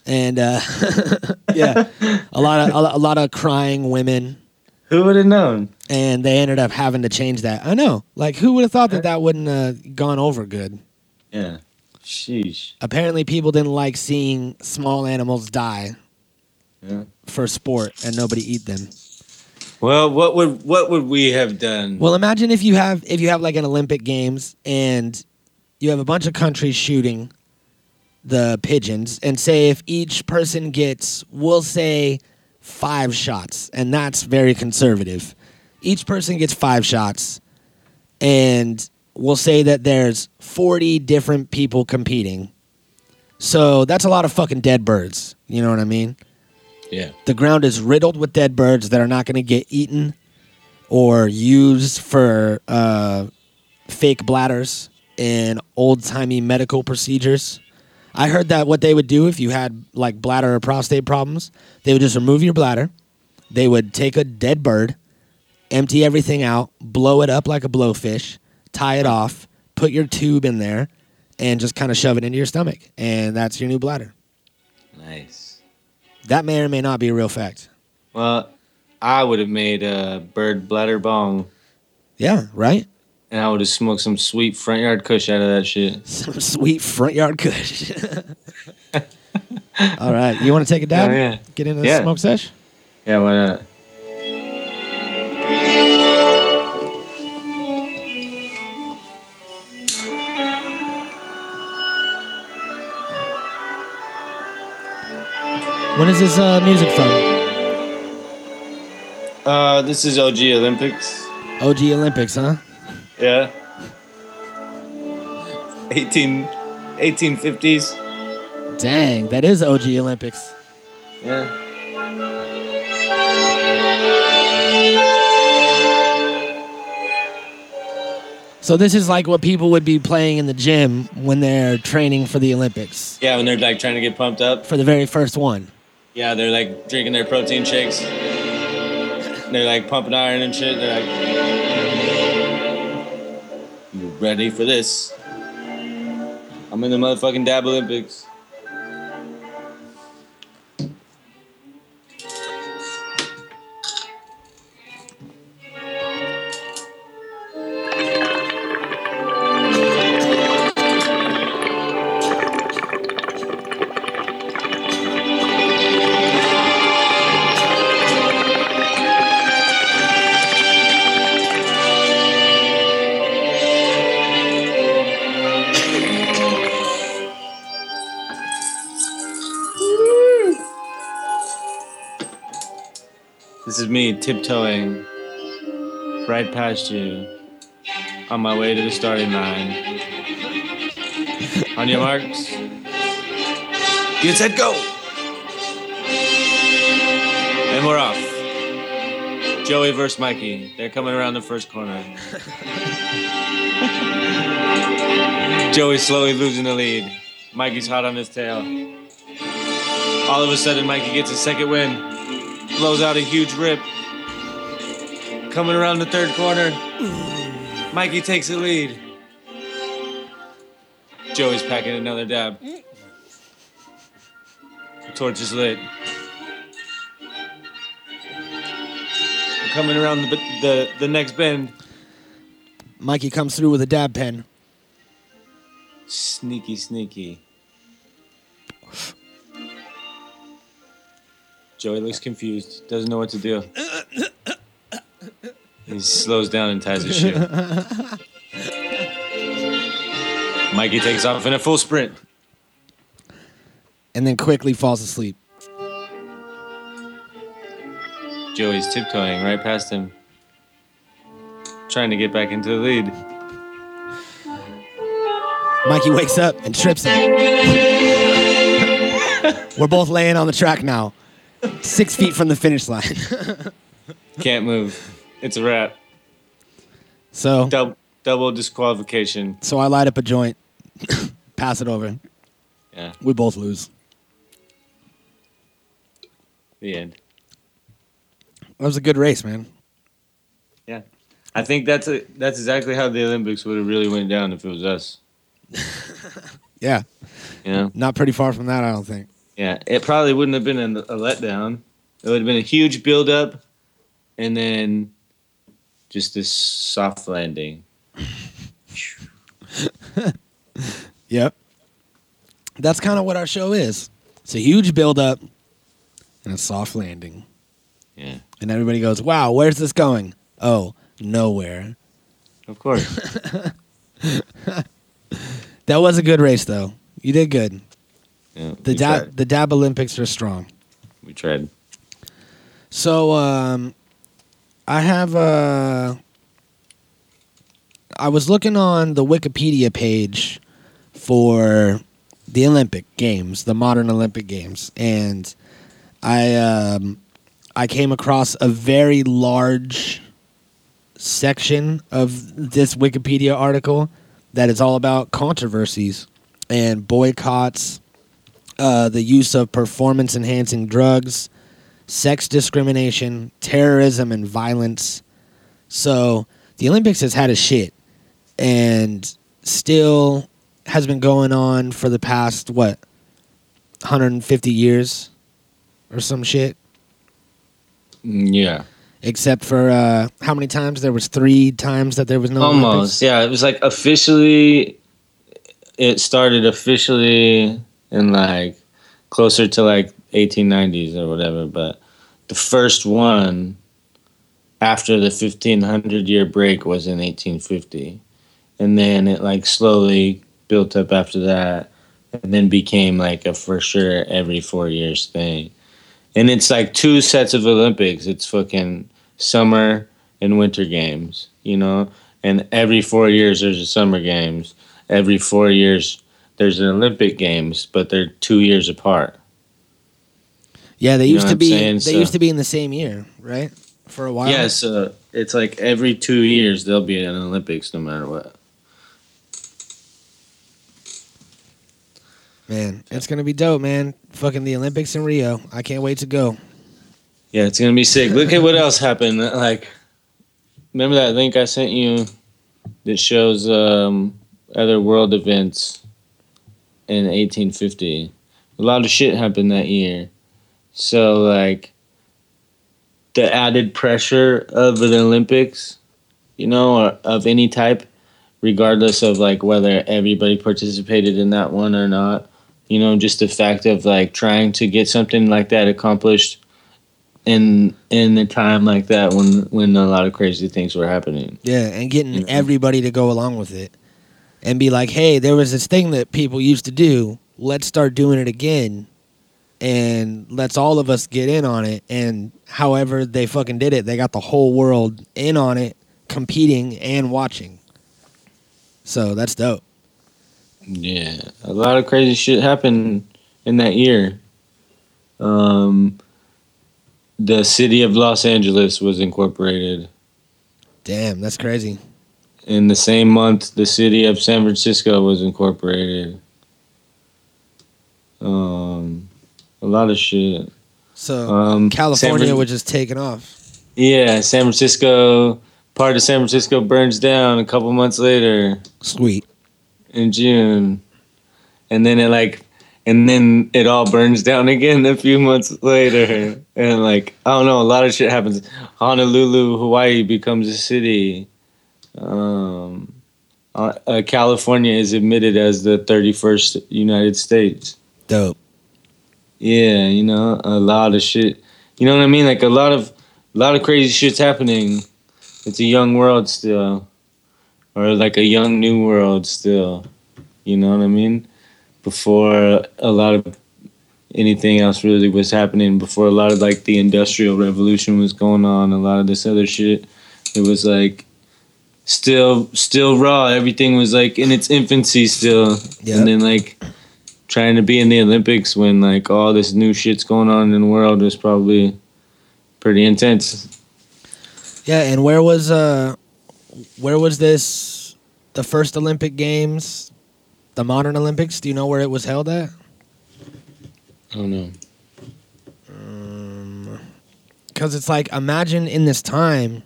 [SPEAKER 2] and uh, yeah, a lot of a, a lot of crying women.
[SPEAKER 1] Who would have known?
[SPEAKER 2] And they ended up having to change that. I know, like who would have thought that that wouldn't have gone over good?
[SPEAKER 1] Yeah. Sheesh.
[SPEAKER 2] Apparently, people didn't like seeing small animals die
[SPEAKER 1] Yeah.
[SPEAKER 2] for sport and nobody eat them.
[SPEAKER 1] Well, what would what would we have done?
[SPEAKER 2] Well, imagine if you have if you have like an Olympic Games and you have a bunch of countries shooting the pigeons, and say if each person gets, we'll say, five shots, and that's very conservative. Each person gets five shots, and we'll say that there's forty different people competing. So that's a lot of fucking dead birds. You know what I mean?
[SPEAKER 1] yeah.
[SPEAKER 2] The ground is riddled with dead birds that are not going to get eaten or used for uh, fake bladders in old timey medical procedures. I heard that what they would do if you had like bladder or prostate problems, they would just remove your bladder. They would take a dead bird, empty everything out, blow it up like a blowfish, tie it off, put your tube in there, and just kind of shove it into your stomach. And that's your new bladder.
[SPEAKER 1] Nice.
[SPEAKER 2] That may or may not be a real fact.
[SPEAKER 1] Well, I would have made a bird bladder bong,
[SPEAKER 2] Yeah, right?
[SPEAKER 1] And I would have smoked some sweet front yard kush out of that shit.
[SPEAKER 2] Some sweet front yard kush. All right, you want to take a dab?
[SPEAKER 1] Oh, yeah.
[SPEAKER 2] Get into the
[SPEAKER 1] Yeah.
[SPEAKER 2] smoke sesh.
[SPEAKER 1] Yeah, why not?
[SPEAKER 2] When is this uh, music from?
[SPEAKER 1] Uh, this is OG Olympics.
[SPEAKER 2] OG Olympics, huh?
[SPEAKER 1] Yeah. 18, 1850s.
[SPEAKER 2] Dang, that is OG Olympics.
[SPEAKER 1] Yeah.
[SPEAKER 2] So this is like what people would be playing in the gym when they're training for the Olympics
[SPEAKER 1] Yeah, when they're like trying to get pumped up.
[SPEAKER 2] for the very first one.
[SPEAKER 1] Yeah, they're like drinking their protein shakes. They're like pumping iron and shit. They're like, "You ready for this?" I'm in the motherfucking Dab Olympics. Me tiptoeing right past you on my way to the starting line. on your marks. Get set, go! And we're off. Joey versus Mikey. They're coming around the first corner. Joey's slowly losing the lead. Mikey's hot on his tail. All of a sudden, Mikey gets a second win, blows out a huge rip. Coming around the third corner, Mikey takes the lead. Joey's packing another dab. The torch is lit. Coming around the, the, the next bend,
[SPEAKER 2] Mikey comes through with a dab pen.
[SPEAKER 1] Sneaky, sneaky. Joey looks confused, doesn't know what to do. He slows down and ties his shoe. Mikey takes off in a full sprint.
[SPEAKER 2] and then quickly falls asleep.
[SPEAKER 1] Joey's tiptoeing right past him, trying to get back into the lead.
[SPEAKER 2] Mikey wakes up and trips him. We're both laying on the track now, six feet from the finish line.
[SPEAKER 1] Can't move. It's a wrap.
[SPEAKER 2] So,
[SPEAKER 1] Double, double disqualification.
[SPEAKER 2] so I light up a joint, pass it over.
[SPEAKER 1] Yeah,
[SPEAKER 2] We both lose.
[SPEAKER 1] the end.
[SPEAKER 2] That was a good race, man.
[SPEAKER 1] Yeah, I think that's a, that's exactly how the Olympics would have really went down if it was us.
[SPEAKER 2] Yeah,
[SPEAKER 1] You know.
[SPEAKER 2] not pretty far from that, I don't think.
[SPEAKER 1] Yeah, it probably wouldn't have been a, a letdown. It would have been a huge build up, and then just this soft landing.
[SPEAKER 2] Yep. That's kind of what our show is. It's a huge build up and a soft landing.
[SPEAKER 1] Yeah,
[SPEAKER 2] And everybody goes, wow, where's this going? Oh, nowhere.
[SPEAKER 1] of course.
[SPEAKER 2] That was a good race, though. You did good.
[SPEAKER 1] Yeah,
[SPEAKER 2] The dab,
[SPEAKER 1] tried.
[SPEAKER 2] the dab Olympics are strong.
[SPEAKER 1] we tried.
[SPEAKER 2] So, um, I have uh, I was looking on the Wikipedia page for the Olympic Games, the modern Olympic Games, and I um, I came across a very large section of this Wikipedia article that is all about controversies and boycotts, uh, the use of performance enhancing drugs, sex discrimination, terrorism, and violence. So the Olympics has had a shit and still has been going on for the past, what, 150 years or some shit?
[SPEAKER 1] Mm, Yeah,
[SPEAKER 2] Except for uh, how many times? There was three times that there was no
[SPEAKER 1] almost.
[SPEAKER 2] Olympics.
[SPEAKER 1] Yeah, it was like officially. It started officially in like closer to like 1890s or whatever, but the first one after the 1500 year break was in 1850 and then it like slowly built up after that and then became like a for sure every four years thing. And it's like two sets of olympics. It's fucking summer and winter games you know? And every four years there's a summer games. Every four years there's an olympic games but they're two years apart
[SPEAKER 2] Yeah, they
[SPEAKER 1] You
[SPEAKER 2] used to be.
[SPEAKER 1] saying?
[SPEAKER 2] They
[SPEAKER 1] So-
[SPEAKER 2] used to be in the same year, right? For a while.
[SPEAKER 1] Yeah, so it's like every two years there'll be in an Olympics no matter what.
[SPEAKER 2] Man, it's gonna be dope, man. Fucking the Olympics in Rio. I can't wait to go.
[SPEAKER 1] Yeah, it's gonna be sick. Look at what else happened. Like, remember that link I sent you that shows um, other world events in 1850. A lot of shit happened that year. So like, the added pressure of the Olympics, you know, or of any type, regardless of like whether everybody participated in that one or not. You know, just the fact of like trying to get something like that accomplished in in a time like that when when a lot of crazy things were happening.
[SPEAKER 2] Yeah, and getting
[SPEAKER 1] Mhm.
[SPEAKER 2] everybody to go along with it, and be like, "Hey, there was this thing that people used to do. Let's start doing it again." and let's all of us get in on it. And however they fucking did it, they got the whole world in on it, competing and watching. So that's dope.
[SPEAKER 1] Yeah, a lot of crazy shit happened in that year. Um, the city of Los Angeles was incorporated.
[SPEAKER 2] Damn, that's crazy.
[SPEAKER 1] In the same month, the city of San Francisco was incorporated. Um, a lot of shit.
[SPEAKER 2] So
[SPEAKER 1] Um,
[SPEAKER 2] California
[SPEAKER 1] Fran-
[SPEAKER 2] was just taking off.
[SPEAKER 1] yeah, San Francisco. Part of San Francisco burns down a couple months later.
[SPEAKER 2] Sweet.
[SPEAKER 1] in June, and then it like, and then it all burns down again a few months later, and like I don't know, a lot of shit happens. Honolulu, Hawaii becomes a city. Um, uh, California is admitted as the thirty first United States.
[SPEAKER 2] Dope.
[SPEAKER 1] Yeah, you know, a lot of shit. You know what I mean? Like a lot of, a lot of crazy shit's happening. It's a young world still, or like a young new world still. You know what I mean? Before a lot of anything else really was happening, before a lot of like the industrial revolution was going on, a lot of this other shit, it was like still, still raw. Everything was like in its infancy still,
[SPEAKER 2] Yeah.
[SPEAKER 1] and then like trying to be in the Olympics when like all this new shit's going on in the world was probably pretty intense.
[SPEAKER 2] Yeah, and where was uh where was this the first Olympic games? The modern Olympics? Do you know where it was held at?
[SPEAKER 1] I don't know.
[SPEAKER 2] Cuz it's like imagine in this time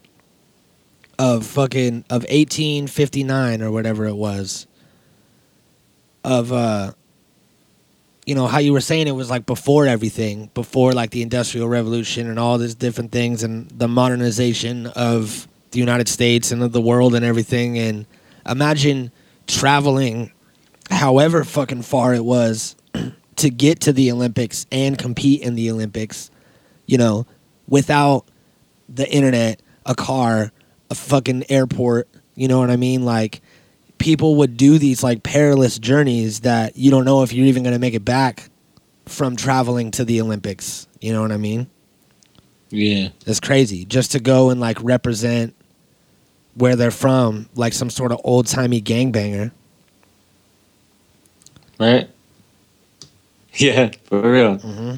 [SPEAKER 2] of fucking of 1859 or whatever it was of uh you know how you were saying it was like before everything before like the industrial revolution and all these different things and the modernization of the united states and of the world and everything. And imagine traveling however fucking far it was to get to the olympics and compete in the olympics you know without the internet a car a fucking airport you know what i mean like people would do these like perilous journeys that you don't know if you're even going to make it back from traveling to the Olympics. You know what I mean?
[SPEAKER 1] Yeah.
[SPEAKER 2] That's crazy. Just to go and like represent where they're from, like some sort of old timey gangbanger.
[SPEAKER 1] Right? Yeah, for real.
[SPEAKER 2] Mm-hmm.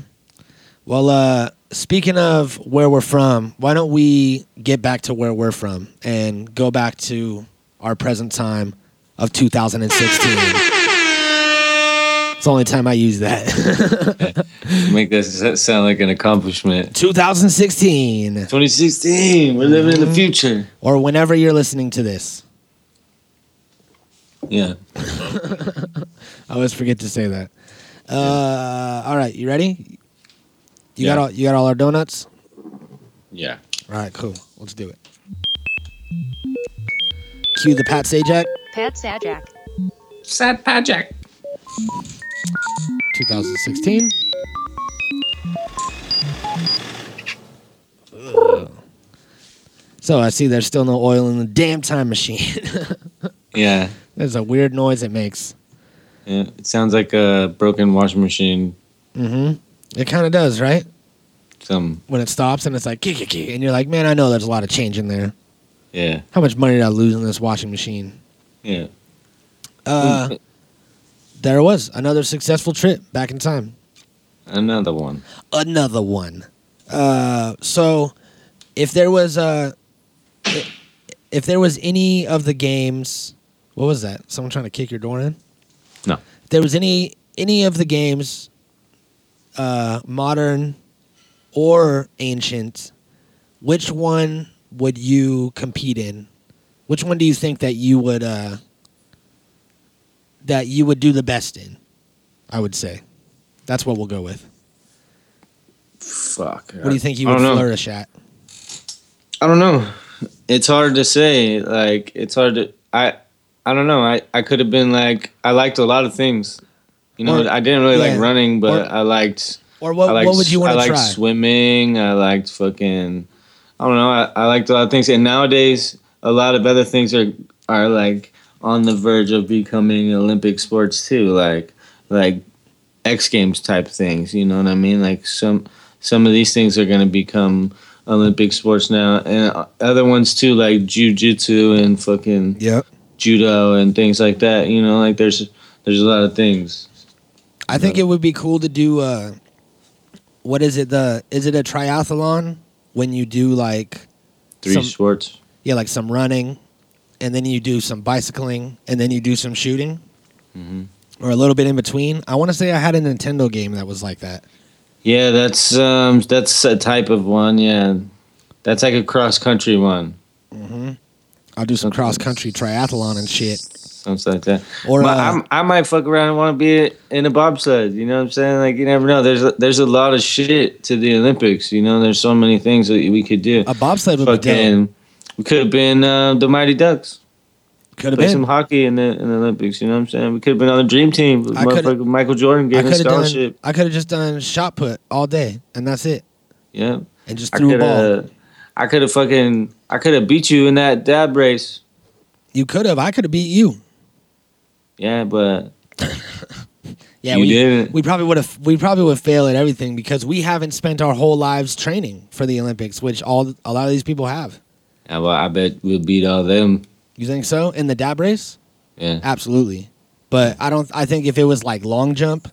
[SPEAKER 2] Well, uh, speaking of where we're from, why don't we get back to where we're from and go back to our present time of 2016? It's the only time I use that.
[SPEAKER 1] Make that sound like an accomplishment.
[SPEAKER 2] 2016,
[SPEAKER 1] 2016, we're living in the future.
[SPEAKER 2] or whenever you're listening to this.
[SPEAKER 1] Yeah.
[SPEAKER 2] I always forget to say that. Uh, all right, you ready? You
[SPEAKER 1] Yeah.
[SPEAKER 2] got all you got all our donuts.
[SPEAKER 1] Yeah.
[SPEAKER 2] All right, cool. Let's do it. Cue the Pat Sajak,
[SPEAKER 4] Pat Sajak.
[SPEAKER 1] Sad Pajak.
[SPEAKER 2] 2016. Ugh. So I see there's still no oil in the damn time machine.
[SPEAKER 1] Yeah.
[SPEAKER 2] There's a weird noise it makes.
[SPEAKER 1] Yeah. It sounds like a broken washing machine.
[SPEAKER 2] Mm-hmm. It kind of does, right?
[SPEAKER 1] Some.
[SPEAKER 2] When it stops and it's like and you're like, man, I know there's a lot of change in there.
[SPEAKER 1] Yeah.
[SPEAKER 2] How much money did I lose in this washing machine?
[SPEAKER 1] Yeah.
[SPEAKER 2] Uh, there it was another successful trip back in time.
[SPEAKER 1] Another one.
[SPEAKER 2] Another one. Uh, so if there was uh, if there was any of the games, what was that? Someone trying to kick your door in?
[SPEAKER 1] No.
[SPEAKER 2] If there was any any of the games, uh, modern or ancient, which one would you compete in? Which one do you think that you would uh, that you would do the best in? I would say. That's what we'll go with.
[SPEAKER 1] Fuck.
[SPEAKER 2] What do you think you would
[SPEAKER 1] don't know.
[SPEAKER 2] flourish at?
[SPEAKER 1] I don't know. It's hard to say. Like it's hard to. I. I don't know. I. I could have been like. I liked a lot of things. You know.
[SPEAKER 2] Or-
[SPEAKER 1] I didn't really
[SPEAKER 2] yeah.
[SPEAKER 1] like running, but
[SPEAKER 2] Or-
[SPEAKER 1] I liked.
[SPEAKER 2] Or what,
[SPEAKER 1] liked,
[SPEAKER 2] what would you want to try?
[SPEAKER 1] I liked
[SPEAKER 2] try?
[SPEAKER 1] swimming. I liked fucking. I don't know. I, I liked a lot of things, and nowadays a lot of other things are are like on the verge of becoming Olympic sports too. Like like X Games type things. You know what I mean? Like some some of these things are going to become Olympic sports now, and other ones too, like jujitsu and fucking
[SPEAKER 2] Yep.
[SPEAKER 1] judo and things like that. You know, like there's there's a lot of things.
[SPEAKER 2] I think it would be cool to do. Uh, what is it? The is it a triathlon when you do like
[SPEAKER 1] Three
[SPEAKER 2] Some-
[SPEAKER 1] sports.
[SPEAKER 2] yeah, like some running, and then you do some bicycling, and then you do some shooting,
[SPEAKER 1] hmm
[SPEAKER 2] or a little bit in between. I want to say I had a Nintendo game that was like that.
[SPEAKER 1] Yeah, that's um that's a type of one. Yeah, that's like a cross country one,
[SPEAKER 2] hmm I'll do some cross country triathlon and shit.
[SPEAKER 1] Something like that.
[SPEAKER 2] Or
[SPEAKER 1] But
[SPEAKER 2] uh,
[SPEAKER 1] I might fuck around and want to be in a bobsled. You know what I'm saying? Like you never know. There's a, there's a lot of shit to the Olympics. You know, there's so many things that we could do.
[SPEAKER 2] a bobsled would be dope.
[SPEAKER 1] Fucking, we could have been uh, the Mighty Ducks.
[SPEAKER 2] Could have been.
[SPEAKER 1] some hockey in the in the Olympics. You know what I'm saying? We could have been on the dream team.
[SPEAKER 2] I coulda-
[SPEAKER 1] Motherfucker Michael Jordan gave a
[SPEAKER 2] have done.
[SPEAKER 1] scholarship.
[SPEAKER 2] I could have just done shot put all day, and that's it,
[SPEAKER 1] Yeah,
[SPEAKER 2] and just threw a ball.
[SPEAKER 1] I could have fucking. I could have beat you in that dab race.
[SPEAKER 2] You could have. I could have beat you.
[SPEAKER 1] Yeah, but
[SPEAKER 2] Yeah,
[SPEAKER 1] you
[SPEAKER 2] we
[SPEAKER 1] didn't.
[SPEAKER 2] we probably would have we probably would fail at everything because we haven't spent our whole lives training for the Olympics, which all a lot of these people have.
[SPEAKER 1] Yeah, well, I bet we'll beat all them.
[SPEAKER 2] You think so in the dab race?
[SPEAKER 1] Yeah.
[SPEAKER 2] Absolutely, but I don't. I think if it was like long jump,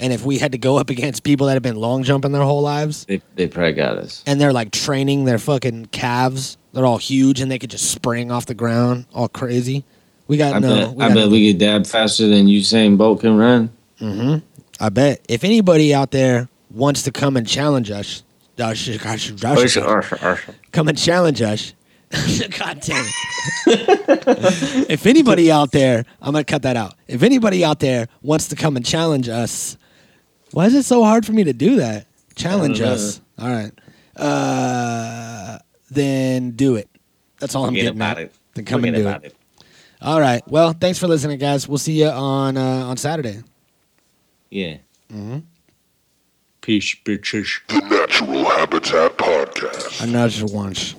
[SPEAKER 2] and if we had to go up against people that have been long jumping their whole lives,
[SPEAKER 1] They they probably got us.
[SPEAKER 2] and they're like training their fucking calves, they're all huge and they could just spring off the ground, all crazy. We got
[SPEAKER 1] I
[SPEAKER 2] no.
[SPEAKER 1] bet
[SPEAKER 2] we
[SPEAKER 1] I
[SPEAKER 2] got
[SPEAKER 1] bet we could dab faster than Usain Bolt can run.
[SPEAKER 2] hmm I bet if anybody out there wants to come and challenge us, us, us, us, come and challenge us. God damn it. if anybody out there, I'm going to cut that out. If anybody out there wants to come and challenge us, why is it so hard for me to do that? Challenge us. All right. Uh, then do it. That's all I'm getting at.
[SPEAKER 1] it.
[SPEAKER 2] Then come and do it. All right. Well, thanks for listening, guys. We'll see you on uh, on Saturday.
[SPEAKER 1] Yeah.
[SPEAKER 2] Mm-hmm.
[SPEAKER 1] Peace, bitches.
[SPEAKER 3] The Natural Habitat Podcast.
[SPEAKER 2] Another once.